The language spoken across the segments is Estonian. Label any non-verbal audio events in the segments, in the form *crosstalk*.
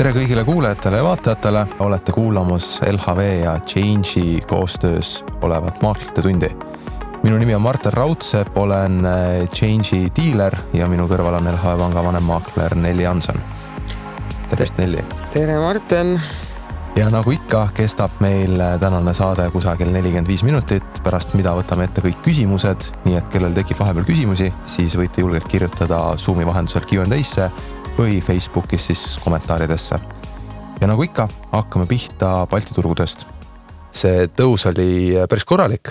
tere kõigile kuulajatele ja vaatajatele, olete kuulamas LHV ja Change'i koostöös olevat maaklerite tundi. minu nimi on Martin Raudsepp, olen äh, Change'i diiler ja minu kõrval on LHV panga vanemmaakler Nelli Hanson. tervist, Nelli. tere, Martin. ja nagu ikka, kestab meil äh, tänane saade kusagil nelikümmend viis minutit, pärast mida võtame ette kõik küsimused, nii et kellel tekib vahepeal küsimusi, siis võite julgelt kirjutada Zoom'i vahendusel Q and A-sse või Facebookis siis kommentaaridesse. ja nagu ikka, hakkame pihta Balti turgudest. see tõus oli päris korralik.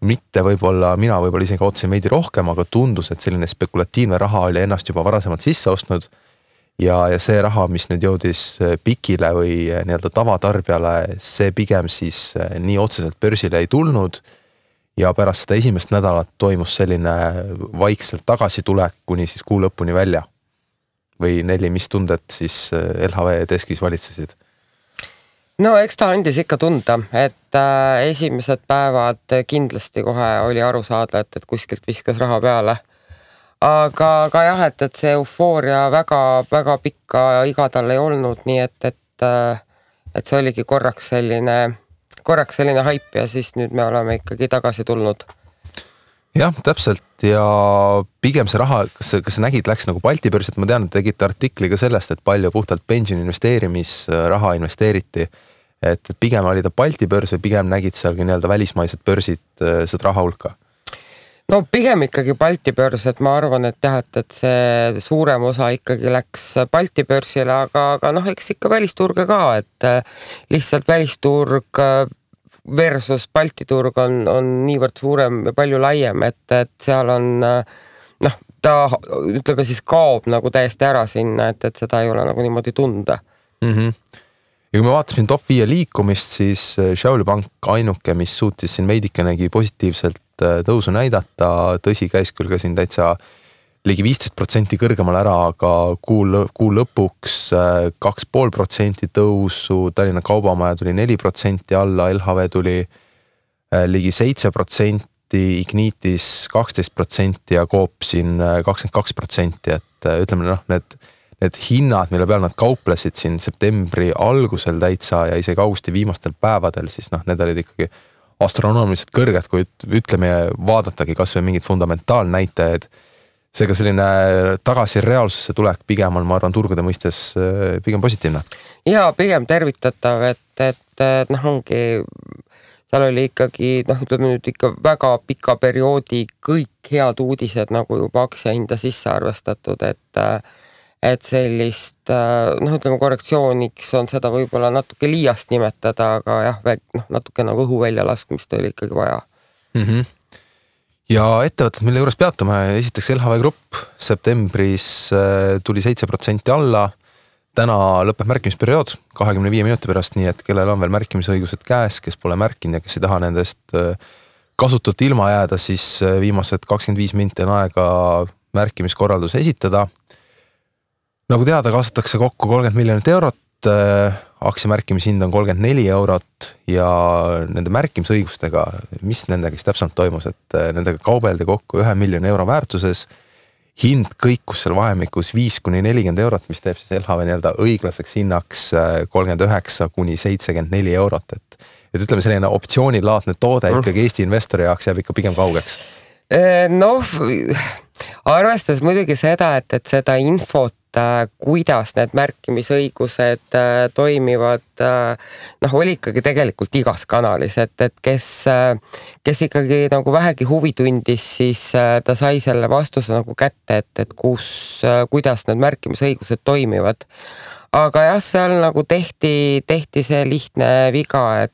mitte võib-olla, mina võib-olla isegi ootasin veidi rohkem, aga tundus, et selline spekulatiivne raha oli ennast juba varasemalt sisse ostnud. ja, ja see raha, mis nüüd jõudis pikile või nii-öelda tavatarbijale, see pigem siis nii otseselt börsile ei tulnud ja pärast seda esimest nädalat toimus selline vaikselt tagasitulek kuni siis kuu lõpuni välja või Nelli, mis tunded siis äh, LHV deskis valitsesid? no eks ta andis ikka tunda, et äh, esimesed päevad kindlasti kohe oli aru saada, et, et kuskilt viskas raha peale. aga, aga jah, et, et see eufooria väga-väga pikka iga tal ei olnud, nii et, et, äh, et see oligi korraks selline, korraks selline haip ja siis nüüd me oleme ikkagi tagasi tulnud jah, täpselt ja pigem see raha, kas kas sa nägid, läks nagu Balti börsilt, ma tean, et tegite artikli ka sellest, et palju puhtalt pensioni investeerimisraha investeeriti. et pigem oli ta Balti börs või pigem nägid sealgi nii-öelda välismaised börsid äh, seda raha hulka? no pigem ikkagi Balti börs, et ma arvan, et jah, et, et see suurem osa ikkagi läks Balti börsile, aga, aga noh, eks ikka välisturge ka, et äh, lihtsalt välisturg äh, versus Balti turg on, on niivõrd suurem ja palju laiem, et, et seal on noh, ta ütleme siis kaob nagu täiesti ära sinna, et, et seda ei ole nagu niimoodi tunda mm. -hmm. ja kui me vaatasime top viie liikumist, siis Shaoli äh, pank ainuke, mis suutis siin veidikenegi positiivselt äh, tõusu näidata, tõsi, käis küll ka siin täitsa äh, ligi viisteist protsenti kõrgemale ära, aga kuu, kuu lõpuks äh, kaks pool protsenti tõusu, Tallinna Kaubamaja tuli neli protsenti alla, LHV tuli äh, ligi seitse protsenti, Ignitis kaksteist protsenti ja Coop siin äh, kakskümmend kaks protsenti, et ütleme noh, need, need hinnad, mille peal nad kauplesid siin septembri algusel täitsa ja isegi augusti viimastel päevadel, siis noh, need olid ikkagi astronoomiliselt kõrged, kui ütleme, vaadatagi kasvõi mingeid fundamentaalnäitajaid seega selline tagasi reaalsusse tulek pigem on, ma arvan, turgude mõistes äh, pigem positiivne. ja pigem tervitatav, et, et, et noh, ongi seal oli ikkagi noh, ütleme nüüd ikka väga pika perioodi kõik head uudised nagu juba aktsiahinda sisse arvestatud, et et sellist noh, ütleme korrektsiooniks on seda võib-olla natuke liiast nimetada, aga jah, noh natuke nagu õhu väljalaskmist oli ikkagi vaja mm. -hmm ja ettevõtted, mille juures peatume, esiteks LHV Grupp septembris äh, tuli seitse protsenti alla. täna lõpeb märkimisperiood kahekümne viie minuti pärast, nii et kellel on veel märkimisõigused käes, kes pole märkinud ja kes ei taha nendest äh, kasutult ilma jääda, siis äh, viimased kakskümmend viis minti on aega märkimiskorraldus esitada. nagu teada, kaasatakse kokku kolmkümmend miljonit eurot aktsia märkimishind on kolmkümmend neli eurot ja nende märkimisõigustega, mis nendega siis täpsemalt toimus, et äh, nendega kaubeldi kokku ühe miljoni euro väärtuses. hind kõikus seal vahemikus viis kuni nelikümmend eurot, mis teeb siis LHV nii-öelda õiglaseks hinnaks äh, kolmkümmend üheksa kuni seitsekümmend neli eurot, et. et ütleme, selline optsioonilaadne toode mm. ikkagi Eesti investori jaoks jääb ikka pigem kaugeks. Äh, noh, arvestades muidugi seda, et, et seda infot kuidas need märkimisõigused äh, toimivad, äh, noh, oli ikkagi tegelikult igas kanalis, et, et kes, kes ikkagi nagu vähegi huvi tundis, siis ta sai selle vastuse nagu kätte, et, et kus, kuidas need märkimisõigused toimivad. aga jah, seal nagu tehti, tehti see lihtne viga, et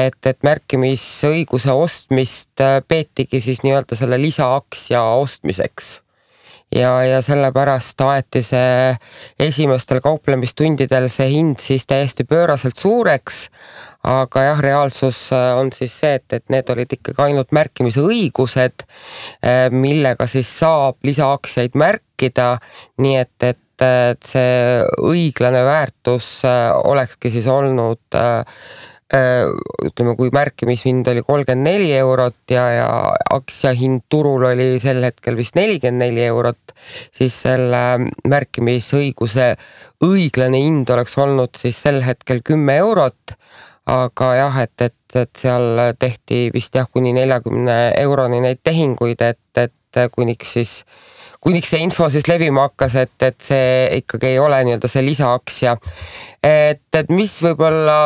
et, et märkimisõiguse ostmist peetigi siis nii-öelda selle lisaaktsia ostmiseks ja, ja sellepärast aeti see esimestel kauplemistundidel see hind siis täiesti pööraselt suureks. aga jah, reaalsus äh, on siis see, et, et need olid ikkagi ainult märkimisõigused, äh, millega siis saab lisaaktsiaid märkida, nii et, et et see õiglane väärtus äh, olekski siis olnud ütleme, kui märkimishind oli kolmkümmend neli eurot ja, ja aktsiahind turul oli sel hetkel vist nelikümmend neli eurot, siis selle märkimisõiguse õiglane hind oleks olnud siis sel hetkel kümme eurot. aga jah, et, et, et seal tehti vist jah, kuni neljakümne euroni neid tehinguid, et, et kuniks siis kuniks see info siis levima hakkas, et, et see ikkagi ei ole nii-öelda see lisaaktsia. et, et mis võib-olla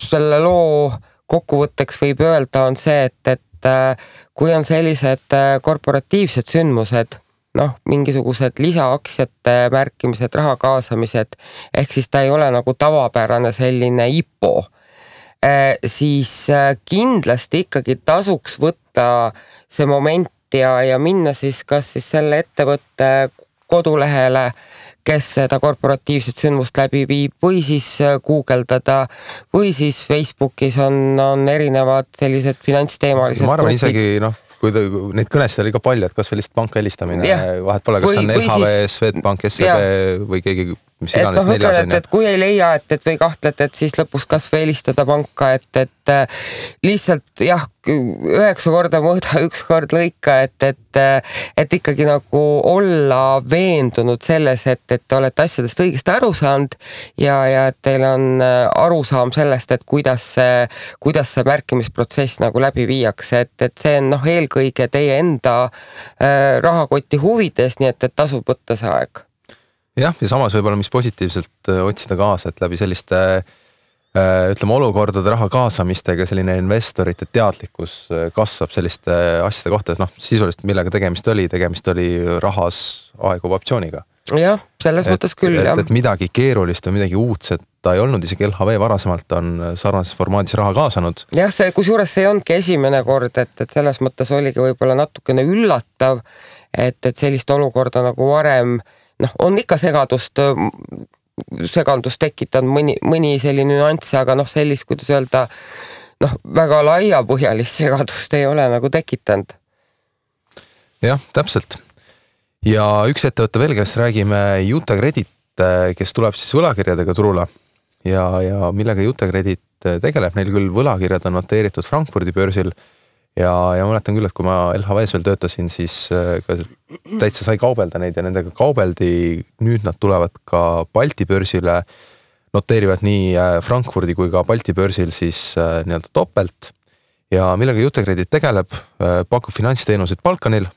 selle loo kokkuvõtteks võib öelda, on see, et, et äh, kui on sellised äh, korporatiivsed sündmused, noh, mingisugused lisaaktsiate märkimised, raha kaasamised, ehk siis ta ei ole nagu tavapärane selline IPO, äh, siis kindlasti ikkagi tasuks võtta see moment ja, ja minna siis kas siis selle ettevõtte kodulehele kes seda korporatiivset sündmust läbi viib või siis äh, guugeldada või siis Facebookis on, on erinevad sellised finantsteemalised. ma arvan grupid. isegi noh, kui ta, neid kõnesid oli ka palju, et kasvõi lihtsalt panka helistamine, vahet pole, kas või, on LHV, Swedbank, SEB või keegi mis iganes no, neljas on ju. et kui ei leia, et, et või kahtlete, et siis lõpus kasvõi helistada panka, et, et äh, lihtsalt jah, üheksa korda mõõda, *laughs* üks kord lõika, et, et, äh, et ikkagi nagu olla veendunud selles, et, et te olete asjadest õigesti aru saanud ja, ja et teil on äh, arusaam sellest, et kuidas see, kuidas see märkimisprotsess nagu läbi viiakse, et, et see on noh, eelkõige teie enda rahakoti huvides, nii et, et tasub võtta see aeg jah, ja samas võib-olla, mis positiivselt äh, otsida kaasa, et läbi selliste äh, ütleme, olukordade raha kaasamistega selline investorite teadlikkus äh, kasvab selliste asjade kohta, et noh, sisuliselt millega tegemist oli, tegemist oli rahas aeguva optsiooniga. jah, selles et, mõttes küll, jah. et midagi keerulist või midagi uudset ta ei olnud, isegi LHV varasemalt on sarnases formaadis raha kaasanud. jah, see kusjuures see ei olnudki esimene kord, et, et selles mõttes oligi võib-olla natukene üllatav, et, et sellist olukorda nagu varem äh, noh, on ikka segadust, segadust tekitanud mõni, mõni selline nüanss, aga noh, sellist, kuidas öelda, noh, väga laiapõhjalist *laughs* segadust ei ole nagu tekitanud. jah, täpselt. ja üks ettevõte veel, kellest räägime, Utah Credit, kes tuleb siis võlakirjadega turule ja, ja millega Utah Credit tegeleb, neil küll võlakirjad on noteeritud Frankfurdi börsil ja, ja mäletan küll, et kui ma LHV-s veel töötasin, siis äh, ka täitsa sai kaubelda neid ja nendega kaubeldi. nüüd nad tulevad ka Balti börsile, noteerivad nii äh, Frankfurdi kui ka Balti börsil siis äh, nii-öelda topelt. ja millega Jutekredit tegeleb, pakub finantsteenuseid Balkanil,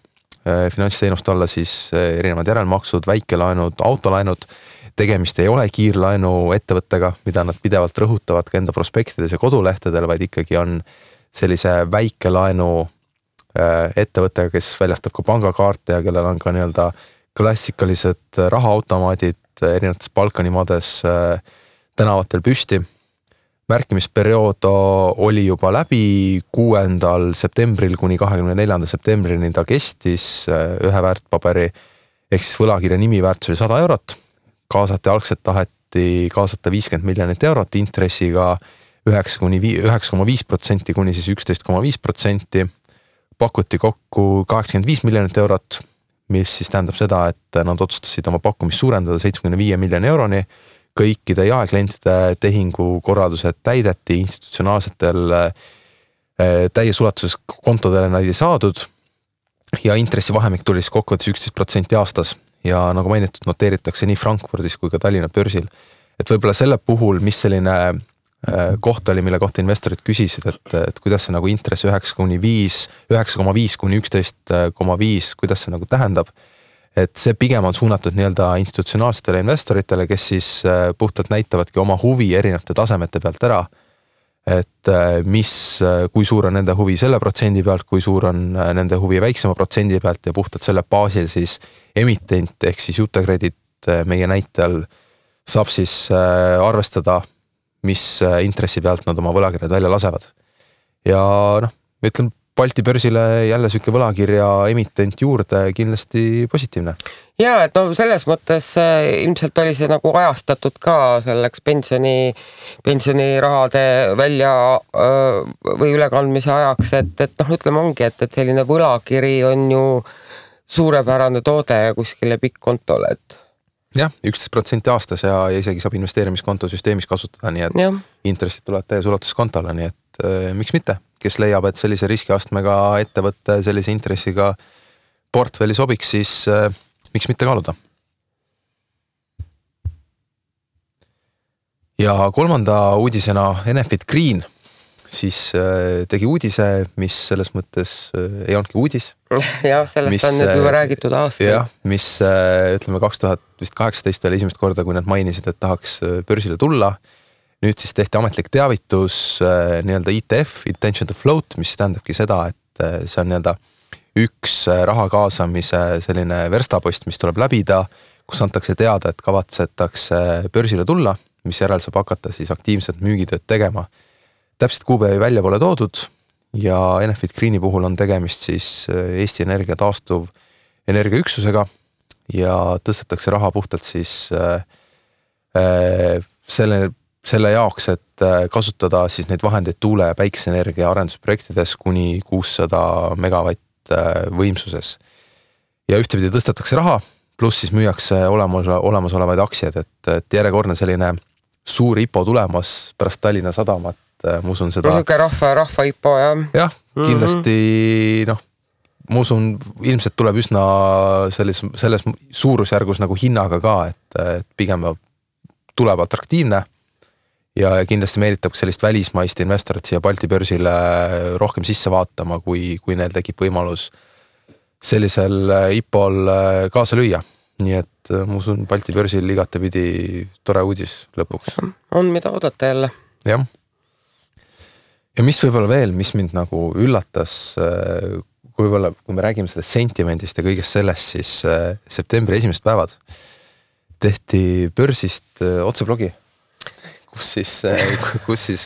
finantsteenuste alla siis erinevad järelmaksud, väikelaenud, autolaenud tegemist ei ole kiirlaenuettevõttega, mida nad pidevalt rõhutavad ka enda prospektides ja kodulehtedel, vaid ikkagi on äh, sellise väikelaenu äh, ettevõttega, kes väljastab ka pangakaarte ja kellel on ka nii-öelda klassikalised rahaautomaadid erinevates Balkani maades äh, tänavatel püsti. märkimisperiood oli juba läbi, kuuendal septembril kuni kahekümne neljanda septembrini ta kestis äh, ühe väärtpaberi ehk siis võlakirja nimiväärtus oli sada eurot. kaasati, algselt taheti kaasata viiskümmend miljonit eurot intressiga üheksa kuni vii-, üheksa koma viis protsenti kuni siis üksteist koma viis protsenti. pakuti kokku kaheksakümmend viis miljonit eurot, mis siis tähendab seda, et nad otsustasid oma pakkumist suurendada seitsmekümne viie miljoni euroni. kõikide jaeklientide tehingukorraldused täideti, institutsionaalsetel eh, täies ulatuses kontodele nad ei saadud. ja intressivahemik tuli siis kokkuvõttes üksteist protsenti aastas ja nagu mainitud, noteeritakse nii Frankfurdis kui ka Tallinna börsil. et võib-olla selle puhul, mis selline koht oli, mille kohta investorid küsisid, et, et kuidas see nagu intress üheksa kuni viis, üheksa koma viis kuni üksteist koma viis, kuidas see nagu tähendab. et see pigem on suunatud nii-öelda institutsionaalsetele investoritele, kes siis äh, puhtalt näitavadki oma huvi erinevate tasemete pealt ära. et äh, mis, kui suur on nende huvi selle protsendi pealt, kui suur on nende huvi väiksema protsendi pealt ja puhtalt selle baasil siis emitent ehk siis Utah Credit meie näitel saab siis arvestada mis äh, intressi pealt nad oma võlakirjad välja lasevad. ja noh, ma ütlen Balti börsile jälle sihuke võlakirja emitent juurde kindlasti positiivne. ja et no selles mõttes äh, ilmselt oli see nagu ajastatud ka selleks pensioni, pensionirahade välja äh, või ülekandmise ajaks, et, et noh, ütleme ongi, et, et selline võlakiri on ju suurepärane toode kuskile pikk kontole, et jah, üksteist protsenti aastas ja, ja isegi saab investeerimiskonto süsteemis kasutada, nii et jah, intressid tulevad täies ulatuses kontole, nii et äh, miks mitte, kes leiab, et sellise riskiastmega ettevõte sellise intressiga portfelli sobiks, siis äh, miks mitte kaaluda. ja kolmanda uudisena Enefit Green siis äh, tegi uudise, mis selles mõttes äh, ei olnudki uudis. *laughs* jah, sellest Mis, on nüüd juba äh, räägitud aastaid. jah, mis ütleme, kaks tuhat vist kaheksateist oli esimest korda, kui nad mainisid, et tahaks börsile tulla. nüüd siis tehti ametlik teavitus nii-öelda ITF, intention to float, mis tähendabki seda, et see on nii-öelda üks raha kaasamise selline verstapost, mis tuleb läbida, kus antakse teada, et kavatsetakse börsile tulla, misjärel saab hakata siis aktiivset müügitööd tegema täpset kuupäevi välja pole toodud ja Enefit Greeni puhul on tegemist siis äh, Eesti Energia taastuv energiaüksusega ja tõstetakse raha puhtalt siis äh, äh, selle, selle jaoks, et äh, kasutada siis neid vahendeid tuule- ja päikeseenergia arendusprojektides kuni kuussada megavatt äh, võimsuses. ja ühtepidi tõstetakse raha, pluss siis müüakse olemas, olemasolevaid aktsiaid, et, et järjekordne selline suur IPO tulemas pärast Tallinna Sadamat, ma usun seda niisugune rahva, rahva IPO jah. jah, kindlasti noh, ma usun, ilmselt tuleb üsna selles, selles suurusjärgus nagu hinnaga ka, et, et pigem tuleb atraktiivne. ja kindlasti meelitab sellist välismaist investorit siia Balti börsile rohkem sisse vaatama, kui, kui neil tekib võimalus sellisel IPO-l kaasa lüüa. nii et ma usun, Balti börsil igatepidi tore uudis lõpuks on, mida oodata jälle. jah. Ja mis võib-olla veel, mis mind nagu üllatas, kui võib-olla, kui me räägime sellest sentimendist ja kõigest sellest, siis äh, septembri esimesed päevad tehti börsist äh, otseblogi, kus siis, *laughs* kus siis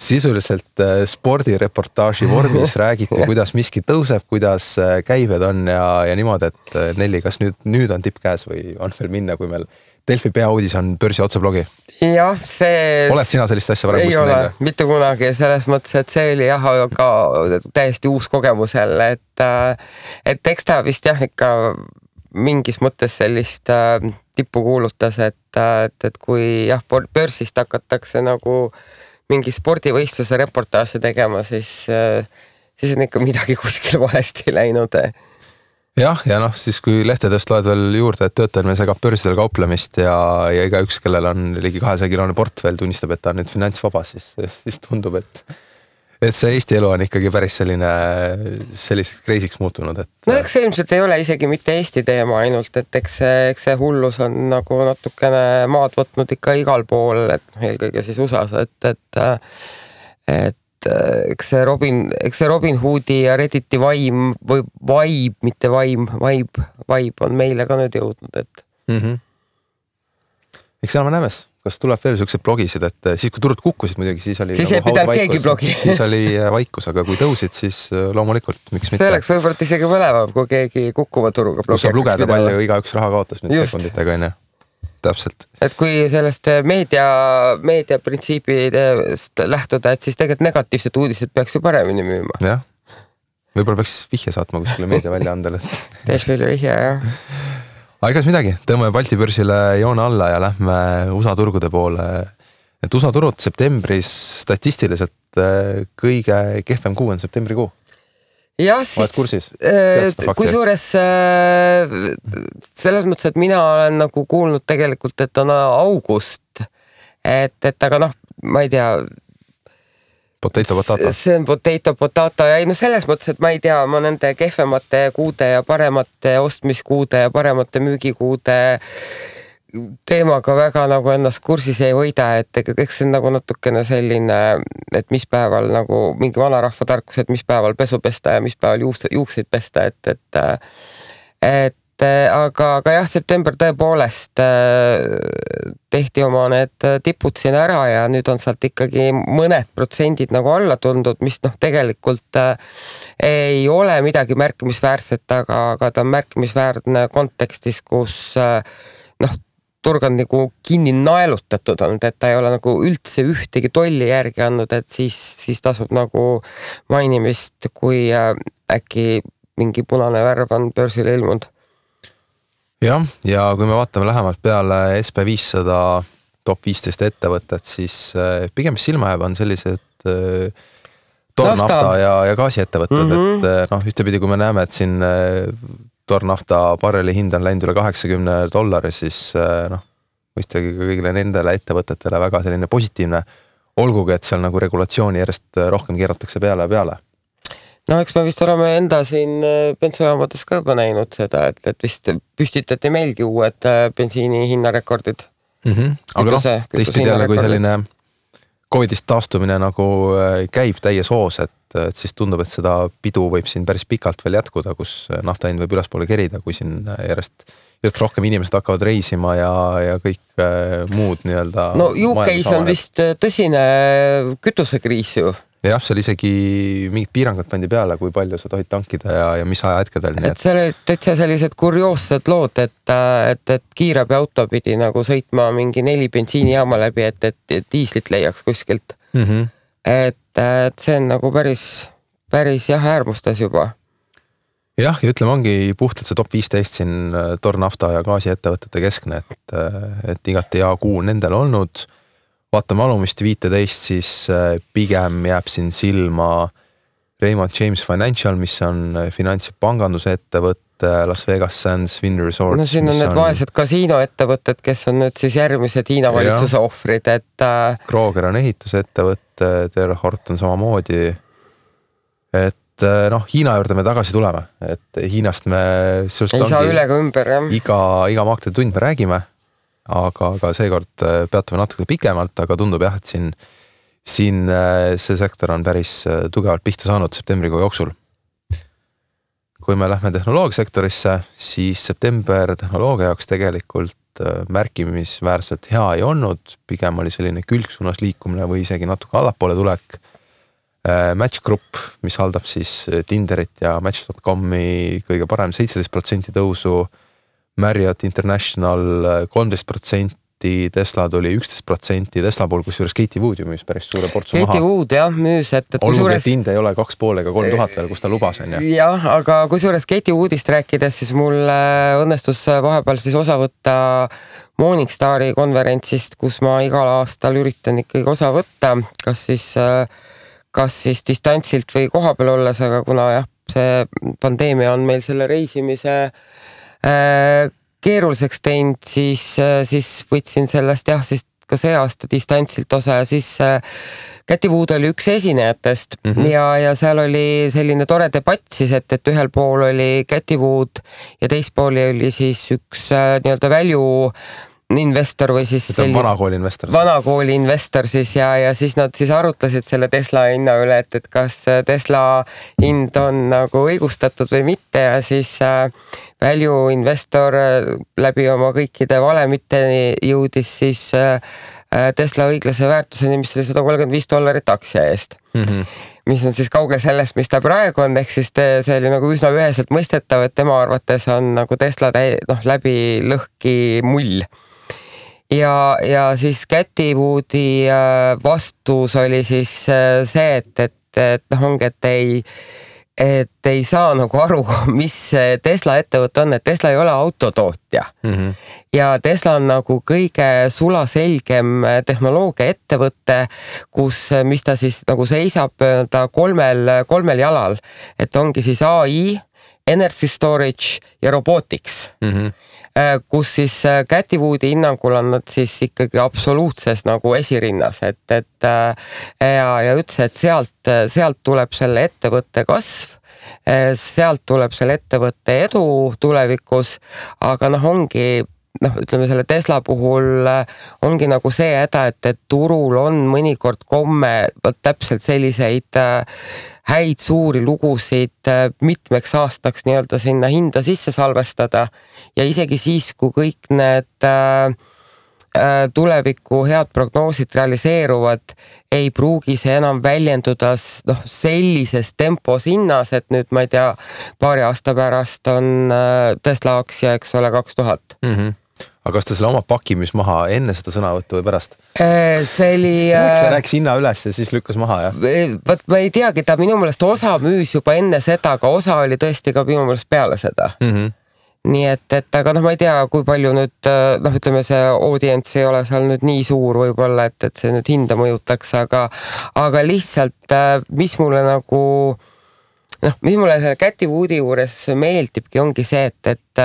sisuliselt äh, spordireportaaži vormis *laughs* räägiti, kuidas miski tõuseb, kuidas käibed on ja, ja niimoodi, et Nelli, kas nüüd, nüüd on tipp käes või on veel minna, kui meil Delfi peauudis on börsi otseblogi? jah, see. oled sina sellist asja varem ei kuskil näinud? mitte kunagi, selles mõttes, et see oli jah, ka täiesti uus kogemus jälle, et, et eks ta vist jah, ikka mingis mõttes sellist äh, tippu kuulutas, et, et, et kui jah, börsist hakatakse nagu mingi spordivõistluse reportaaže tegema, siis, siis on ikka midagi kuskil valesti läinud jah, ja noh, siis kui lehtedest loed veel juurde, et töötajamine segab börsidel kauplemist ja, ja igaüks, kellel on ligi kahesaja kilone portfell, tunnistab, et ta on nüüd finantsvaba, siis, siis tundub, et et see Eesti elu on ikkagi päris selline, selliseks crazy'ks muutunud, et. no eks see ilmselt ei ole isegi mitte Eesti teema ainult, et eks see, eks see hullus on nagu natukene maad võtnud ikka igal pool, et noh, eelkõige siis USA-s, et, et et eks see Robin, eks see Robin Hoodi ja Redditi vaim või vibe, mitte vaim, vibe, vibe on meile ka nüüd jõudnud, et mm. -hmm. eks elame näeme, kas tuleb veel siukseid blogisid, et siis kui turud kukkusid muidugi, siis oli. siis ei pidanud keegi blogi siis oli vaikus, aga kui tõusid, siis loomulikult, miks mitte. see oleks võib-olla isegi põnevam, kui keegi kukkuva turuga blogi. saab lugeda, palju igaüks raha kaotas nüüd sekunditega onju täpselt. et kui sellest meedia, meediaprintsiibidest lähtuda, et siis tegelikult negatiivsed uudised peaks ju paremini müüma. jah, võib-olla peaks vihje saatma kuskile meediaväljaandele *laughs* Delfile vihje jah. aga egas midagi, tõmbame Balti börsile joone alla ja lähme USA turgude poole. et USA turud septembris statistiliselt äh, kõige kehvem kuu on septembrikuu jah, siis äh, kusjuures äh, selles mõttes, et mina olen nagu kuulnud tegelikult, et on august. et, et aga noh, ma ei tea. Potato potato. see on potato potato ja ei noh, selles mõttes, et ma ei tea, ma nende kehvemate kuude ja paremate ostmiskuude ja paremate müügikuude teemaga väga nagu ennast kursis ei hoida, et eks see on nagu natukene selline, et mis päeval nagu mingi vanarahva tarkus, et mis päeval pesu pesta ja mis päeval juukseid, juukseid pesta, et, et et aga, aga jah, september tõepoolest tehti oma need tipud siin ära ja nüüd on sealt ikkagi mõned protsendid nagu alla tulnud, mis noh, tegelikult ei ole midagi märkimisväärset, aga, aga ta on märkimisväärne kontekstis, kus noh, turg on nagu kinni naelutatud olnud, et ta ei ole nagu üldse ühtegi tolli järgi andnud, et siis, siis tasub nagu mainimist, kui äkki mingi punane värv on börsile ilmunud. jah, ja kui me vaatame lähemalt peale SB viissada top viisteist ettevõtet, siis pigem mis silma jääb, on sellised tornafta ja, ja gaasiettevõtted mm, -hmm. et noh, ühtepidi, kui me näeme, et siin tornafta barreli hind on läinud üle kaheksakümne dollari, siis noh, mõistagi ka kõigile nendele ettevõtetele väga selline positiivne. olgugi, et seal nagu regulatsiooni järjest rohkem keeratakse peale ja peale. no eks me vist oleme enda siin bensujaamades ka juba näinud seda, et, et vist püstitati meilgi uued bensiini hinnarekordid mm. -hmm. aga noh, teistpidi jälle, kui selline Covidist taastumine nagu käib täies hoos, et et, et siis tundub, et seda pidu võib siin päris pikalt veel jätkuda, kus nafta hind võib ülespoole kerida, kui siin järjest, järjest rohkem inimesed hakkavad reisima ja, ja kõik äh, muud nii-öelda. no UK-s on vist äh, tõsine kütusekriis ju jah, seal isegi mingid piirangud pandi peale, kui palju sa tohid tankida ja, ja mis ajahetkedel. et seal olid täitsa sellised kurioossed lood, et, et, et kiirabiauto pidi nagu sõitma mingi neli bensiinijaama läbi, et, et diislit leiaks kuskilt mm. -hmm. et et see on nagu päris, päris jah, äärmustes juba. jah, ja ütleme, ongi puhtalt see top viisteist siin äh, tornafta ja gaasiettevõtete keskne, et, äh, et igati hea kuu nendel olnud. vaatame alumist viiteist, siis äh, pigem jääb siin silma Raymond James Financial, mis on finants- ja pangandusettevõte Las Vegas Sands, Wynn Resorts. no siin on need on... vaesed kasiinoettevõtted, kes on nüüd siis järgmised Hiina valitsuse ohvrid, et. Kroger on ehitusettevõte et Ter Horton samamoodi. et eh, noh, Hiina juurde me tagasi tuleme, et Hiinast me. ei saa üle ega ümber jah. iga, iga maakleri tund me räägime. aga, aga seekord peatume natuke pikemalt, aga tundub jah, et siin, siin see sektor on päris tugevalt pihta saanud septembrikuu jooksul kui me lähme tehnoloogiasektorisse, siis september tehnoloogia jaoks tegelikult Äh, märkimisväärselt hea ei olnud, pigem oli selline külgsuunas liikumine või isegi natuke allapoole tulek. Äh, Match Group, mis haldab siis äh, Tinderit ja Match.com'i kõige parem seitseteist protsenti tõusu. Marriott International kolmteist protsenti protsenti, Tesla tuli üksteist protsenti, Tesla puhul kusjuures Katie Wood ju müüs päris suure portsu maha. Katie Wood jah müüs, et, et olgugi kusjuures... et hind ei ole kaks pool ega kolm tuhat veel, kus ta lubas on ju. jah, aga kusjuures Katie Woodist rääkides, siis mul õnnestus vahepeal siis osa võtta Morningstari konverentsist, kus ma igal aastal üritan ikkagi osa võtta, kas siis, kas siis distantsilt või kohapeal olles, aga kuna jah, see pandeemia on meil selle reisimise äh, keeruliseks teinud, siis, äh, siis võtsin sellest jah, siis ka see aasta distantsilt osa ja siis äh, Käti Wood oli üks esinejatest mm -hmm. ja, ja seal oli selline tore debatt siis, et, et ühel pool oli Käti Wood ja teispool oli siis üks äh, nii-öelda value investor või siis. see on vanakooli investor. vanakooli investor siis ja, ja siis nad siis arutlesid selle Tesla hinna üle, et, et kas Tesla hind on nagu õigustatud või mitte ja siis äh, value investor äh, läbi oma kõikide valemiteni jõudis siis äh, äh Tesla õiglase väärtuseni, mis oli sada kolmkümmend viis dollarit aktsia eest mm. -hmm. mis on siis kaugel sellest, mis ta praegu on, ehk siis te, see oli nagu üsna üheselt mõistetav, et tema arvates on nagu Tesla täi-, noh läbi lõhki mull ja, ja siis Käti Woodi äh, vastus oli siis äh, see, et, et, et noh, ongi, et ei, et ei saa nagu aru, *laughs* mis Tesla ettevõte on, et Tesla ei ole autotootja mm. -hmm. ja Tesla on nagu kõige sulaselgem tehnoloogiaettevõte, kus, mis ta siis nagu seisab ta kolmel, kolmel jalal, et ongi siis ai, energy storage ja robotics mm. -hmm Äh, kus siis Käti äh, Woodi hinnangul on nad siis ikkagi absoluutses nagu esirinnas, et, et äh, ja, ja ütles, et sealt, sealt tuleb selle ettevõtte kasv sealt tuleb selle ettevõtte edu tulevikus, aga noh, ongi noh, ütleme selle Tesla puhul ongi nagu see häda, et, et turul on mõnikord komme vot täpselt selliseid häid suuri lugusid mitmeks aastaks nii-öelda sinna hinda sisse salvestada ja isegi siis, kui kõik need äh, äh, tuleviku head prognoosid realiseeruvad, ei pruugi see enam väljenduda noh, sellises tempos hinnas, et nüüd ma ei tea, paari aasta pärast on äh, Tesla aktsia, eks ole, kaks tuhat mhm. aga kas ta selle oma paki müüs maha enne seda sõnavõttu või pärast? see oli. läks hinna üles ja siis lükkas maha, jah? vot ma ei teagi, ta minu meelest osa müüs juba enne seda, aga osa oli tõesti ka minu meelest peale seda mm. -hmm nii et, et aga noh, ma ei tea, kui palju nüüd noh, ütleme see audients ei ole seal nüüd nii suur võib-olla, et, et see nüüd hinda mõjutaks, aga, aga lihtsalt, mis mulle nagu noh, mis mulle selle Käti Woodi juures meeldibki, ongi see, et, et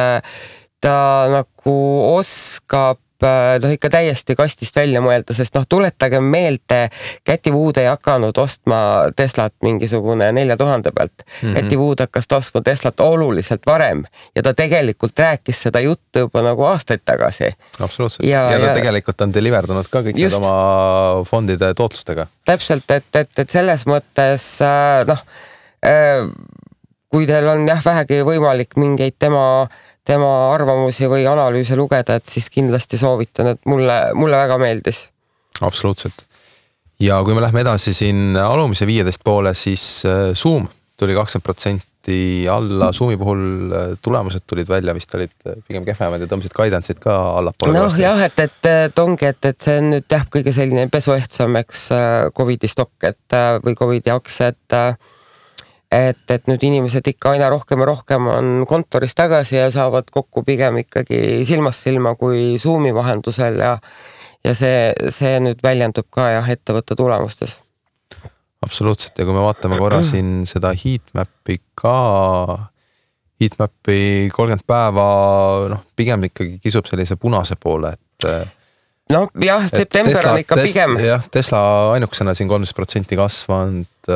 ta nagu oskab Äh, noh ikka täiesti kastist välja mõelda, sest noh, tuletagem meelde, Käti Wood ei hakanud ostma Teslat mingisugune nelja tuhande pealt mm. -hmm. Käti Wood hakkas ostma Teslat oluliselt varem ja ta tegelikult rääkis seda juttu juba nagu aastaid tagasi. absoluutselt ja, ja ta ja, tegelikult on deliver dunud ka kõik just, need oma fondide tootlustega. täpselt, et, et, et selles mõttes äh, noh äh, kui teil on jah, vähegi võimalik mingeid tema tema arvamusi või analüüse lugeda, et siis kindlasti soovitan, et mulle, mulle väga meeldis. absoluutselt. ja kui me lähme edasi siin alumise viieteist poole, siis äh, Zoom tuli kakskümmend protsenti alla, Zoomi puhul äh, tulemused tulid välja, vist olid äh, pigem kehvemad ja tõmbasid guidance'id ka allapoole. noh jah, et, et, et ongi, et, et see on nüüd jah, kõige selline pesuehtsam, eks Covidi stokk, et või Covidi aktsia, et et, et nüüd inimesed ikka aina rohkem ja rohkem on kontoris tagasi ja saavad kokku pigem ikkagi silmast silma kui Zoomi vahendusel ja ja see, see nüüd väljendub ka jah, ettevõtte tulemustes. absoluutselt ja kui me vaatame korra *clears throat* siin seda heatmap'i ka, heatmap'i kolmkümmend päeva noh, pigem ikkagi kisub sellise punase poole, et noh, jah, september Tesla, on ikka pigem. jah, Tesla ainukesena siin kolmteist protsenti kasvanud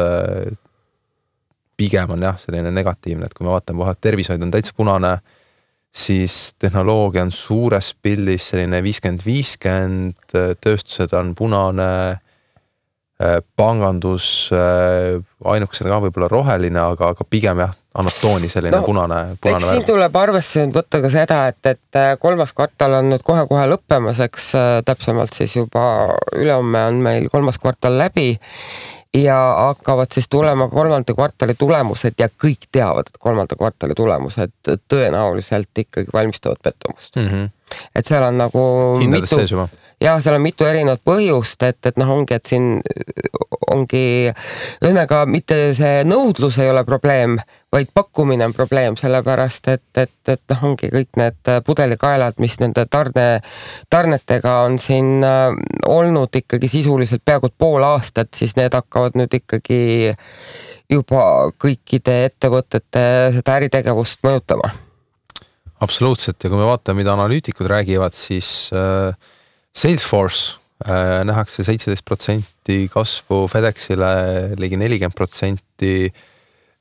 pigem on jah, selline negatiivne, et kui me vaatame kohe, et tervishoid on täitsa punane, siis tehnoloogia on suures pildis selline viiskümmend, viiskümmend, tööstused on punane, pangandus ainukesena ka võib-olla roheline, aga, aga pigem jah, annab tooni selline no, punane, punane värv. siin tuleb arvesse nüüd võtta ka seda, et, et kolmas kvartal on nüüd kohe-kohe lõppemas, eks täpsemalt siis juba ülehomme on meil kolmas kvartal läbi ja hakkavad siis tulema kolmanda kvartali tulemused ja kõik teavad, et kolmanda kvartali tulemused tõenäoliselt ikkagi valmistavad pettumust mm. -hmm. Et seal on nagu hindades sees juba jah, seal on mitu erinevat põhjust, et, et noh, ongi, et siin ongi, ühesõnaga mitte see nõudlus ei ole probleem, vaid pakkumine on probleem, sellepärast et, et, et noh, ongi kõik need pudelikaelad, mis nende tarne, tarnetega on siin äh, olnud ikkagi sisuliselt peaaegu pool aastat, siis need hakkavad nüüd ikkagi juba kõikide ettevõtete seda äritegevust mõjutama. Absoluutselt. Ja kui me vaatame, mida analüütikud räägivad, siis äh, Salesforce äh, nähakse seitseteist protsenti kasvu, FedExile ligi nelikümmend protsenti,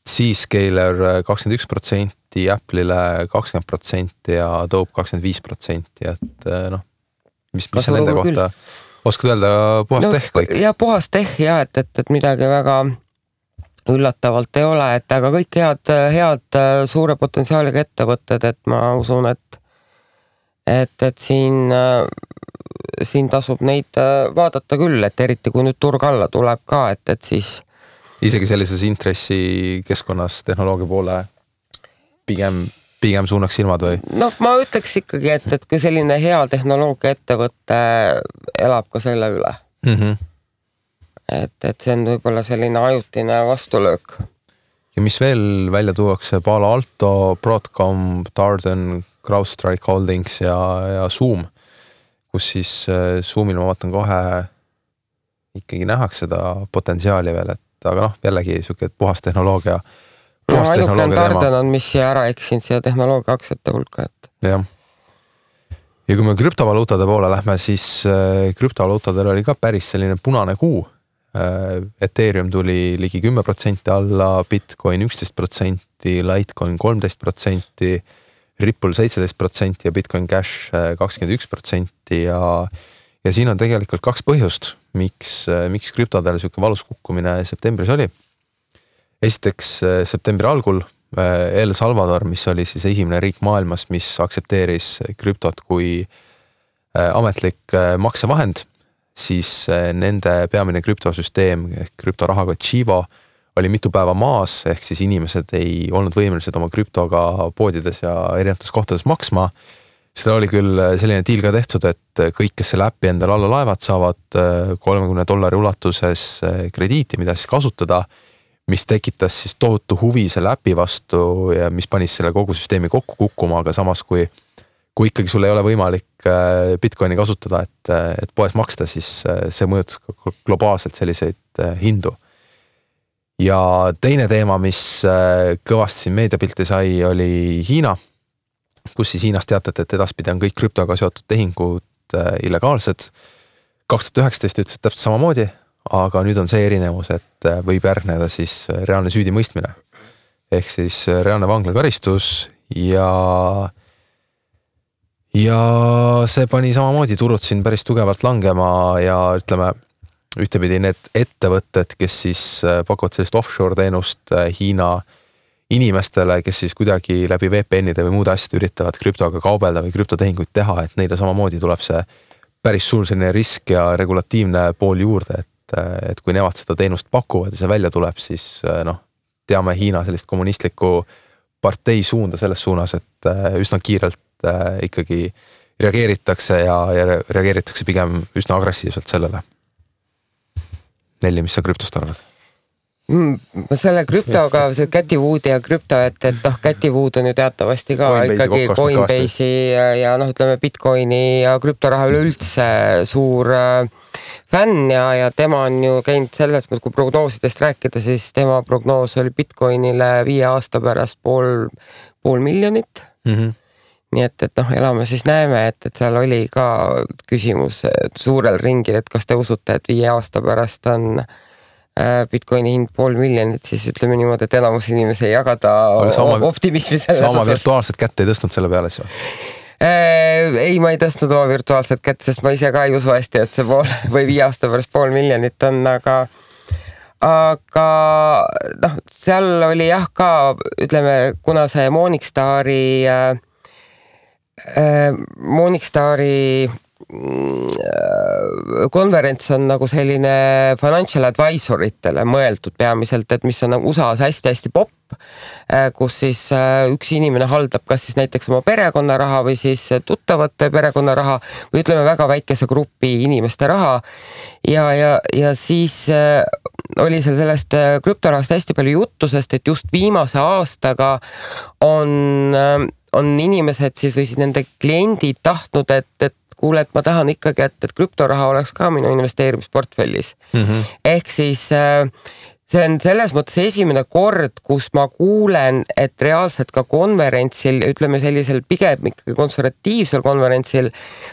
Zscaler äh, kakskümmend üks protsenti, Apple'ile kakskümmend protsenti ja Adobe kakskümmend viis protsenti, et äh, noh, mis, mis sa nende kohta oskad öelda, puhas no, tehh kõik? ja puhas tehh ja et, et, et midagi väga üllatavalt ei ole, et aga kõik head, head suure potentsiaaliga ettevõtted, et ma usun, et et, et siin siin tasub neid vaadata küll, et eriti kui nüüd turg alla tuleb ka, et, et siis. isegi sellises intressikeskkonnas tehnoloogia poole pigem, pigem suunaks silmad või? noh, ma ütleks ikkagi, et, et kui selline hea tehnoloogiaettevõte elab ka selle üle mm. -hmm. Et, et see on võib-olla selline ajutine vastulöök. ja mis veel välja tuuakse, Palo Alto, Broadcom, Darden, CrowdStrike Holdings ja, ja Zoom kus siis äh, Zoom'il ma vaatan kohe ikkagi nähakse seda potentsiaali veel, et aga noh, jällegi sihuke puhas tehnoloogia. no ainukene Tarden on, mis siia ära eksinud siia tehnoloogia aktsiate hulka, et. jah. ja kui me krüptovaluutade poole lähme, siis äh, krüptovaluutadel oli ka päris selline punane kuu. Äh, Ethereum tuli ligi kümme protsenti alla, Bitcoin üksteist protsenti, Litecoin kolmteist protsenti Ripple seitseteist protsenti ja Bitcoin Cash äh, kakskümmend üks protsenti ja, ja siin on tegelikult kaks põhjust, miks, äh, miks krüptodel sihuke valus kukkumine septembris oli. esiteks septembri algul El Salvador, mis oli siis esimene riik maailmas, mis aktsepteeris krüptot kui ametlik maksevahend, siis nende peamine krüptosüsteem ehk krüptorahaga Chivo oli mitu päeva maas, ehk siis inimesed ei olnud võimelised oma krüptoga poodides ja erinevates kohtades maksma. seal oli küll selline diil ka tehtud, et kõik, kes selle äpi endale alla laevad, saavad äh, kolmekümne dollari ulatuses krediiti, mida siis kasutada. mis tekitas siis tohutu huvi selle äpi vastu ja mis pani selle kogu süsteemi kokku kukkuma, aga samas kui, kui ikkagi sul ei ole võimalik äh, Bitcoini kasutada, et, et poes maksta, siis äh, see mõjutas globaalselt selliseid äh, hindu. ja teine teema, mis kõvasti siin meediapilti sai, oli Hiina, kus siis Hiinas teatati, et edaspidi on kõik krüptoga seotud tehingud illegaalsed. kaks tuhat üheksateist ütlesid täpselt samamoodi aga nüüd on see erinevus, et äh, võib järgneda siis äh, reaalne süüdimõistmine. ehk siis äh, reaalne vanglakaristus ja, ja see pani samamoodi turud siin päris tugevalt langema ja ütleme, ühtepidi need ettevõtted, kes siis pakuvad sellist offshore teenust Hiina inimestele, kes siis kuidagi läbi VPN-ide või muude asjade üritavad krüptoga kaubelda või krüptotehinguid teha, et neile samamoodi tuleb see päris suur selline risk ja regulatiivne pool juurde, et et, et kui nemad seda teenust pakuvad ja see välja tuleb, siis noh, teame Hiina sellist kommunistlikku partei suunda selles suunas, et üsna kiirelt eh, ikkagi reageeritakse ja, ja reageeritakse pigem üsna agressiivselt sellele. Nelli, mis sa krüptost arvad? Mm, selle krüptoga, see Käti Woodi ja krüpto, et, et noh, Käti Wood on ju teatavasti ka Coinbase ikkagi Coinbase'i ja, ja noh, ütleme Bitcoini ja krüptoraha üleüldse suur äh, fänn ja, ja tema on ju käinud selles mõttes, kui prognoosidest rääkida, siis tema prognoos oli Bitcoinile viie aasta pärast pool, pool miljonit mm. -hmm. Nii et, et noh, elame siis näeme, et, et seal oli ka küsimus suurel ringil, et kas te usute, et viie aasta pärast on äh, Bitcoini hind pool miljonit, siis ütleme niimoodi, et enamus inimesi ei jaga ta optimismi selles osas. sa oma virtuaalset kätt ei tõstnud selle peale siis või? Äh, ei, ma ei tõstnud oma virtuaalset kätt, sest ma ise ka ei usu hästi, et see pool *laughs* või viie aasta pärast pool miljonit on, aga aga noh, seal oli jah ka ütleme, kuna see Morningstari äh Morningstari mm, konverents on nagu selline financial advisor itele mõeldud peamiselt, et mis on nagu USA-s hästi-hästi popp Äh, kus siis äh, üks inimene haldab kas siis näiteks oma perekonna raha või siis tuttavate perekonna raha või ütleme, väga väikese grupi inimeste raha. ja, ja, ja siis äh, oli seal sellest krüptorahast hästi palju juttu, sest et just viimase aastaga on, on inimesed siis või siis nende kliendid tahtnud, et, et kuule, et ma tahan ikkagi, et, et krüptoraha oleks ka minu investeerimisportfellis mm. -hmm. ehk siis äh, see on selles mõttes esimene kord, kus ma kuulen, et reaalselt ka konverentsil, ütleme sellisel pigem ikkagi konservatiivsel konverentsil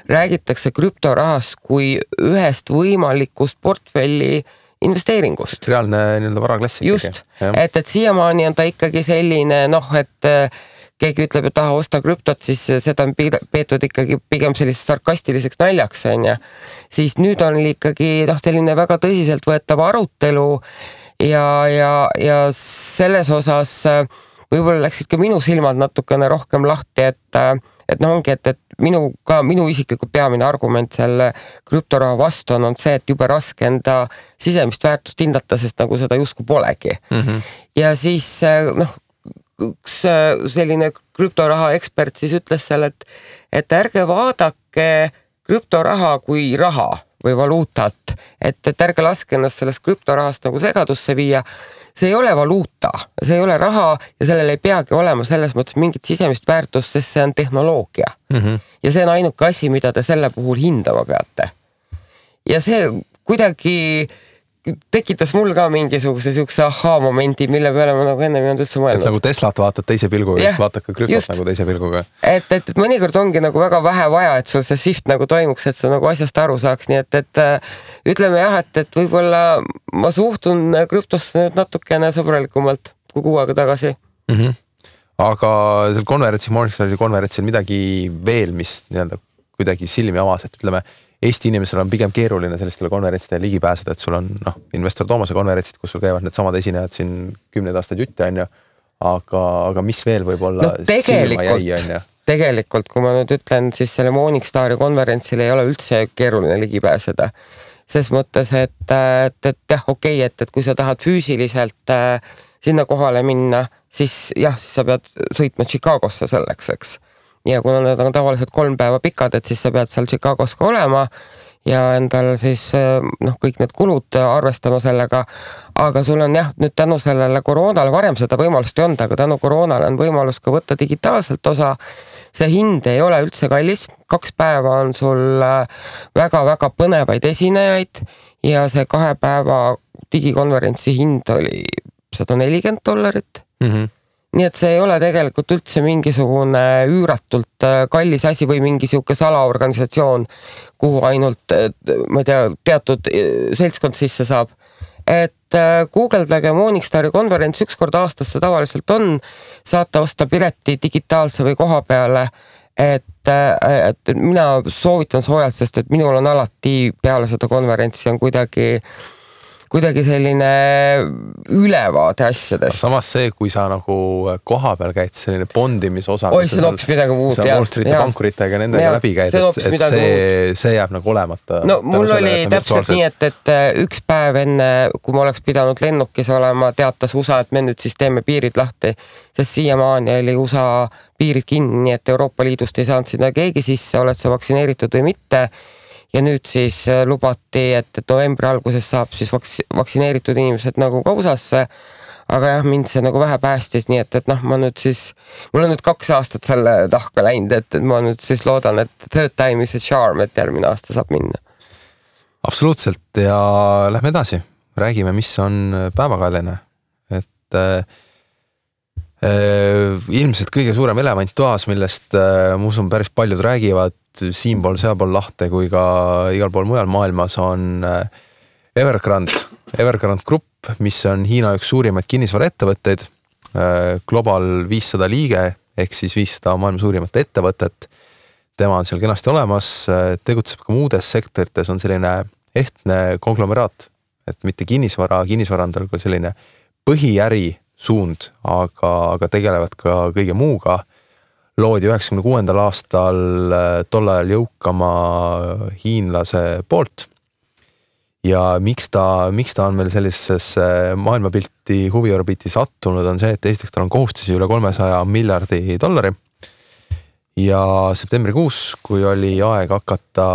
räägitakse krüptorahast kui ühest võimalikust portfelli investeeringust. reaalne nii-öelda varaklass. just, et, et siiamaani on ta ikkagi selline noh, et äh, keegi ütleb, et taha osta krüptot, siis seda on peetud ikkagi pigem selliseks sarkastiliseks naljaks, on ju. siis nüüd on ikkagi noh, selline väga tõsiseltvõetav arutelu ja, ja, ja selles osas äh, võib-olla läksid ka minu silmad natukene rohkem lahti, et, äh, et noh, ongi, et, et minu ka minu isiklikult peamine argument selle krüptoraha vastu on olnud see, et jube raske enda sisemist väärtust hinnata, sest nagu seda justkui polegi mm. -hmm. ja siis äh, noh, üks selline krüptoraha ekspert siis ütles seal, et, et ärge vaadake krüptoraha kui raha või valuutat, et, et ärge laske ennast sellest krüptorahast nagu segadusse viia. see ei ole valuuta, see ei ole raha ja sellel ei peagi olema selles mõttes mingit sisemist väärtust, sest see on tehnoloogia mm. -hmm. ja see on ainuke asi, mida te selle puhul hindama peate. ja see kuidagi tekitas mul ka mingisuguse siukse ahhaa-momendi, mille peale ma nagu ennem ei olnud üldse mõelnud. nagu Teslat vaatad teise pilguga, siis vaatad ka krüptot nagu teise pilguga. et, et, et mõnikord ongi nagu väga vähe vaja, et sul see shift nagu toimuks, et sa nagu asjast aru saaks, nii et, et äh, ütleme jah, et, et võib-olla ma suhtun krüptosse nüüd natukene sõbralikumalt kui kuu aega tagasi mm. -hmm. aga seal konverentsil, Morningstari konverentsil midagi veel, mis nii-öelda kuidagi silmi avas, et ütleme Eesti inimesel on pigem keeruline sellistele konverentsidele ligi pääseda, et sul on noh, investor Toomase konverentsid, kus sul käivad needsamad esinejad siin kümneid aastaid jutte, on ju. aga, aga mis veel võib-olla no, tegelikult, tegelikult, kui ma nüüd ütlen, siis selle Morningstari konverentsile ei ole üldse keeruline ligi pääseda. ses mõttes, et, et, et jah, okei okay,, et, et kui sa tahad füüsiliselt äh, sinna kohale minna, siis jah, siis sa pead sõitma Chicagosse selleks, eks ja kuna need on tavaliselt kolm päeva pikad, et siis sa pead seal Chicagos ka olema ja endal siis noh, kõik need kulud arvestama sellega. aga sul on jah, nüüd tänu sellele koroonale, varem seda võimalust ei olnud, aga tänu koroonale on võimalus ka võtta digitaalselt osa. see hind ei ole üldse kallis, kaks päeva on sul väga-väga põnevaid esinejaid ja see kahe päeva digikonverentsi hind oli sada nelikümmend dollarit mm. -hmm nii et see ei ole tegelikult üldse mingisugune üüratult äh, kallis asi või mingi sihuke salaorganisatsioon, kuhu ainult, ma ei tea, teatud äh, seltskond sisse saab. et äh, guugeldage Morningstari konverents, üks kord aastas see tavaliselt on, saate osta pileti digitaalse või koha peale et, et mina soovitan soojalt, sest et minul on alati peale seda konverentsi on kuidagi äh, kuidagi selline ülevaade asjadest. samas see, kui sa nagu kohapeal käid, selline bondimise osa. oi, see on hoopis midagi muud. sa Wall Streeti pankuritega nendega ja, läbi käid, et, et see, see jääb nagu olemata. no mul oli täpselt nii, et, et äh, üks päev enne, kui ma oleks pidanud lennukis olema, teatas USA, et me nüüd siis teeme piirid lahti. sest siiamaani oli USA piirid kinni, nii et Euroopa Liidust ei saanud sinna keegi sisse, oled sa vaktsineeritud või mitte ja nüüd siis äh, lubati, et, et novembri alguses saab siis vaks-, vaktsineeritud inimesed nagu ka USA-sse. aga jah, mind see nagu vähe päästis, nii et, et noh, ma nüüd siis, mul on nüüd kaks aastat selle tahka läinud, et, et ma nüüd siis loodan, et third time is a charm, et järgmine aasta saab minna. absoluutselt ja lähme edasi, räägime, mis on päevakajaline, et äh, ilmselt kõige suurem elevant toas, millest äh, ma usun, päris paljud räägivad, siinpool-sealpool lahte kui ka igal pool mujal maailmas on äh, Evergrande, Evergrande Grupp, mis on Hiina üks suurimaid kinnisvaraettevõtteid. Äh, Global viissada liige ehk siis viissada maailma suurimat ettevõtet. tema on seal kenasti olemas, äh, tegutseb ka muudes sektorites, on selline ehtne konglomeraat, et mitte kinnisvara, kinnisvara on tal ka selline põhiäri suund, aga, aga tegelevad ka kõige muuga loodi üheksakümne kuuendal aastal äh, tol ajal jõukama hiinlase poolt. ja miks ta, miks ta on meil sellisesse maailmapilti huviorbiiti sattunud, on see, et esiteks tal on kohustusi üle kolmesaja miljardi dollari. ja septembrikuus, kui oli aeg hakata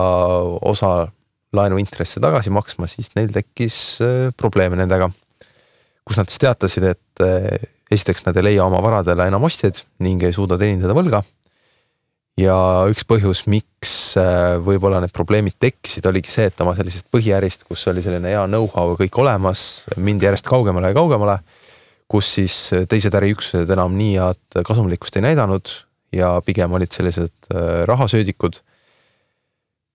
osa laenuintresse tagasi maksma, siis neil tekkis äh, probleeme nendega. Kus nad siis teatasid, et äh, esiteks nad ei leia oma varadele enam ostjaid ning ei suuda teenindada võlga. ja üks põhjus, miks äh, võib-olla need probleemid tekkisid, oligi see, et oma sellisest põhiärist, kus oli selline hea know-how kõik olemas, mindi järjest kaugemale ja kaugemale. kus siis teised äriüksused enam nii head kasumlikkust ei näidanud ja pigem olid sellised äh, rahasöödikud.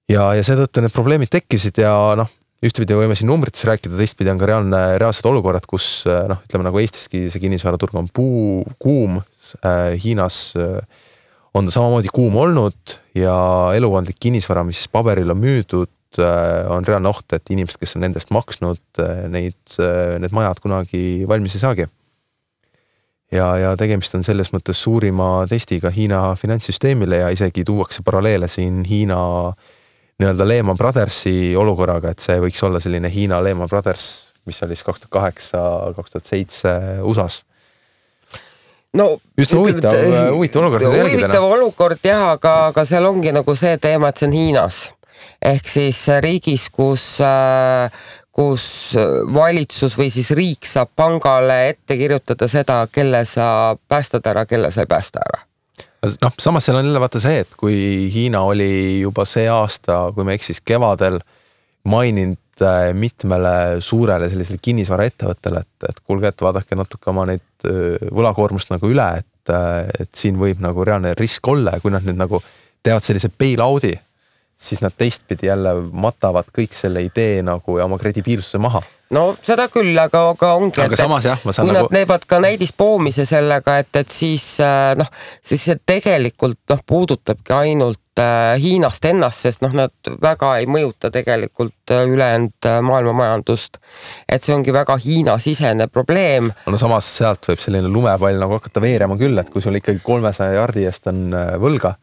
ja, ja seetõttu need probleemid tekkisid ja noh ühtepidi võime siin numbrites rääkida, teistpidi on ka reaalne, reaalsed olukorrad, kus eh, noh, ütleme nagu Eestiski see kinnisvaraturg on puu, kuum äh,. Hiinas äh, on ta samamoodi kuum olnud ja elukondlik kinnisvara, mis paberil on müüdud äh,, on reaalne oht, et inimesed, kes on nendest maksnud, neid, need majad kunagi valmis ei saagi. ja, ja tegemist on selles mõttes suurima testiga Hiina finantssüsteemile ja isegi tuuakse paralleele siin Hiina äh, nii-öelda Lehman Brothersi olukorraga, et see võiks olla selline Hiina Lehman Brothers, mis oli siis kaks tuhat kaheksa, kaks tuhat seitse USA-s no just huvitav, huvitav olukord huvitav olukord jah, aga, aga seal ongi nagu see teema, et see on Hiinas. Ehk siis riigis, kus, kus valitsus või siis riik saab pangale ette kirjutada seda, kelle sa päästad ära, kelle sa ei päästa ära noh, samas seal on jälle vaata see, et kui Hiina oli juba see aasta, kui ma ei eksi, siis kevadel maininud äh, mitmele suurele sellisele kinnisvaraettevõttele, et, et kuulge, et vaadake natuke oma neid äh, võlakoormust nagu üle, et, äh, et siin võib nagu reaalne risk olla ja kui nad nüüd nagu teevad sellise bail-out'i, siis nad teistpidi jälle matavad kõik selle idee nagu ja oma kredibiilsuse maha no seda küll, aga, aga ongi. aga et, samas jah, ma saan kui nagu. Nad teevad ka näidispoomise sellega, et, et siis äh, noh, siis see tegelikult noh, puudutabki ainult äh, Hiinast ennast, sest noh, nad väga ei mõjuta tegelikult äh, ülejäänud maailma majandust. et see ongi väga Hiina-sisene probleem. no samas sealt võib selline lumepall nagu hakata veerema küll, et kui sul ikkagi kolmesaja jardi eest on võlga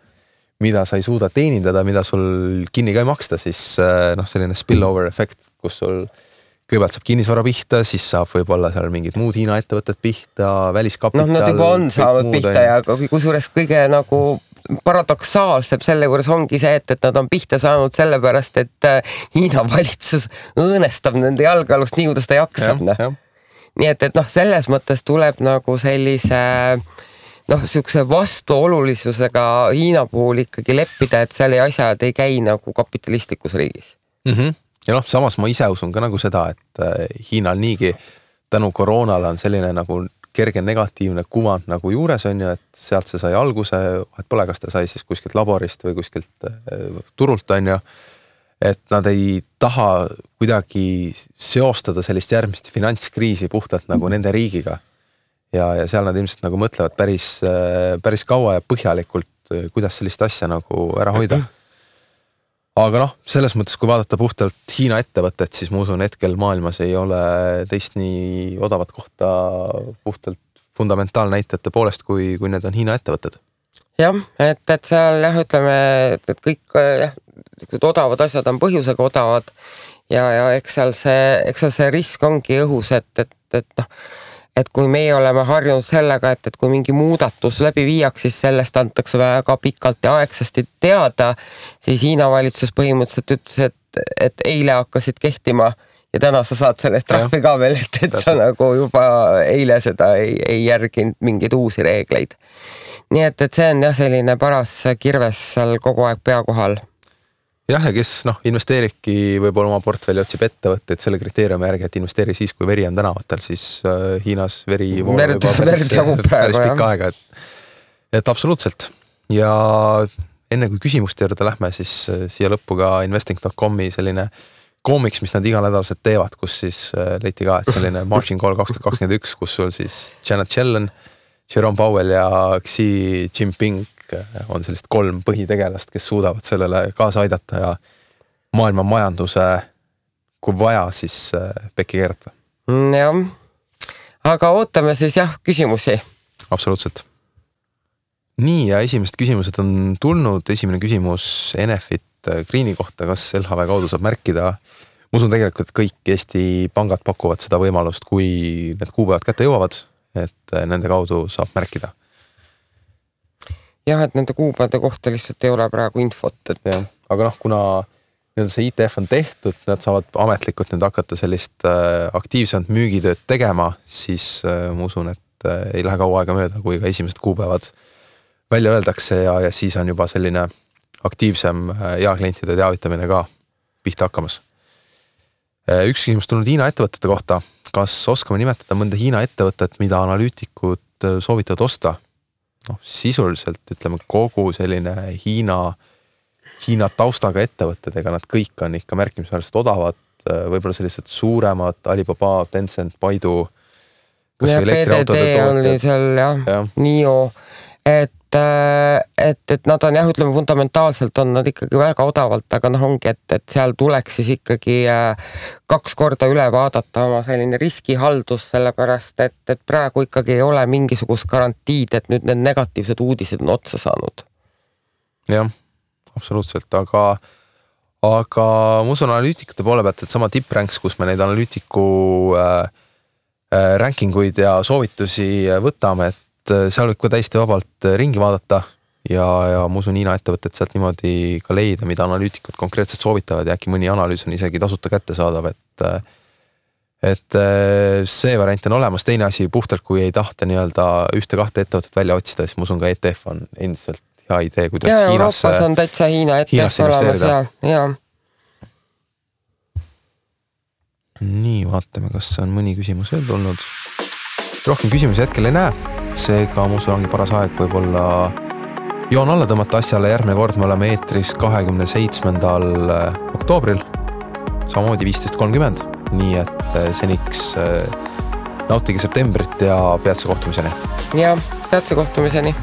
mida sa ei suuda teenindada, mida sul kinni ka ei maksta, siis noh, selline spillover efekt, kus sul äh, kõigepealt saab kinnisvara pihta, siis saab võib-olla seal mingid muud Hiina ettevõtted pihta, väliskapital. noh, nad juba on saanud pihta ja kusjuures kõige nagu paradoksaalsem selle juures ongi see, et, et nad on pihta saanud sellepärast, et äh, Hiina valitsus õõnestab nende jalgealust nii, kuidas ta jaksab, noh. nii et, et noh, selles mõttes tuleb nagu sellise noh, sihukese vastuolulisusega Hiina puhul ikkagi leppida, et seal asjad ei käi nagu kapitalistlikus riigis mm. -hmm. ja noh, samas ma ise usun ka nagu seda, et äh, Hiinal niigi tänu koroonale on selline nagu kerge negatiivne kuvand nagu juures on ju, et sealt see sai alguse, vahet pole, kas ta sai siis kuskilt laborist või kuskilt äh, turult on ju. et nad ei taha kuidagi seostada sellist järgmist finantskriisi puhtalt nagu nende riigiga. Ja, ja seal nad ilmselt nagu mõtlevad päris, äh, päris kaua ja põhjalikult, äh, kuidas sellist asja nagu ära hoida aga noh, selles mõttes, kui vaadata puhtalt Hiina ettevõtet, siis ma usun, hetkel maailmas ei ole teist nii odavat kohta puhtalt fundamentaalnäitajate poolest, kui, kui need on Hiina ettevõtted. jah, et, et seal jah, ütleme, et kõik jah, odavad asjad on põhjusega odavad ja, ja eks seal see, eks seal see risk ongi õhus, et, et, et noh et kui meie oleme harjunud sellega, et, et kui mingi muudatus läbi viiakse, siis sellest antakse väga pikalt ja aegsasti teada, siis Hiina valitsus põhimõtteliselt ütles, et, et eile hakkasid kehtima ja täna sa saad sellest trahvi ka veel, et, et sa nagu juba eile seda ei, ei järginud mingeid uusi reegleid. nii et, et see on jah, selline paras kirves seal kogu aeg pea kohal jah, ja kes noh, investeeribki võib-olla oma portfelli, otsib ettevõtteid selle kriteeriumi järgi, et investeeri siis, kui veri on tänavatel, siis äh, Hiinas veri verd, verd jagub praegu jah. pikka aega, et, et absoluutselt ja enne kui küsimuste juurde lähme, siis äh, siia lõppu ka investing.com'i selline koomiks, mis nad iganädalaselt teevad, kus siis äh, leiti ka, et selline *laughs* margin call kaks tuhat kakskümmend üks, kus sul siis Janet Yellen, Jerome Powell ja Xi Jinping on sellist kolm põhitegelast, kes suudavad sellele kaasa aidata ja maailma majanduse, kui vaja, siis äh, pekki keerata. Mm, jah, aga ootame siis jah küsimusi. absoluutselt. nii ja esimesed küsimused on tulnud, esimene küsimus Enefit äh, Greeni kohta, kas LHV kaudu saab märkida ma usun tegelikult, kõik Eesti pangad pakuvad seda võimalust, kui need kuupäevad kätte jõuavad, et äh, nende kaudu saab märkida jah, et nende kuupäevade kohta lihtsalt ei ole praegu infot, et. jah, aga noh, kuna nii-öelda see ITF on tehtud, nad saavad ametlikult nüüd hakata sellist äh, aktiivsemat müügitööd tegema, siis äh, ma usun, et äh, ei lähe kaua aega mööda, kui ka esimesed kuupäevad välja öeldakse ja, ja siis on juba selline aktiivsem äh, eaklientide teavitamine ka pihta hakkamas äh,. üks küsimus tulnud Hiina ettevõtete kohta, kas oskame nimetada mõnda Hiina ettevõtet, mida analüütikud äh, soovitavad osta noh, sisuliselt ütleme kogu selline Hiina, Hiina taustaga ettevõtted, ega nad kõik on ikka märkimisväärselt odavad, võib-olla sellised suuremad, Alibaba, Tencent, Baidu. PDD oli seal jah ja., NIO, et et, et, et nad on jah, ütleme fundamentaalselt on nad ikkagi väga odavalt, aga noh, ongi, et, et seal tuleks siis ikkagi äh, kaks korda üle vaadata oma selline riskihaldus, sellepärast et, et praegu ikkagi ei ole mingisugust garantiid, et nüüd need negatiivsed uudised on otsa saanud. jah, absoluutselt, aga, aga ma usun analüütikute poole pealt, et sama tippränks, kus me neid analüütiku äh, äh ranking uid ja soovitusi võtame, et et äh, seal võib ka täiesti vabalt äh, ringi vaadata ja, ja ma usun, Hiina ettevõtted sealt niimoodi ka leida, mida analüütikud konkreetselt soovitavad ja äkki mõni analüüs on isegi tasuta kättesaadav, et äh, et see variant on olemas, teine asi puhtalt, kui ei tahta nii-öelda ühte-kahte ettevõtet välja otsida, siis ma usun ka ETF on endiselt hea idee, kuidas ja, Hiinasse. Euroopas on täitsa Hiina ETF olemas ja, ja. nii, vaatame, kas on mõni küsimus veel tulnud. rohkem küsimusi hetkel ei näe seega ma usun, ongi paras aeg võib-olla joon alla tõmmata asjale, järgmine kord me oleme eetris kahekümne seitsmendal eh, oktoobril. samamoodi viisteist kolmkümmend, nii et eh, seniks eh, nautige septembrit ja peatse kohtumiseni. ja peatse kohtumiseni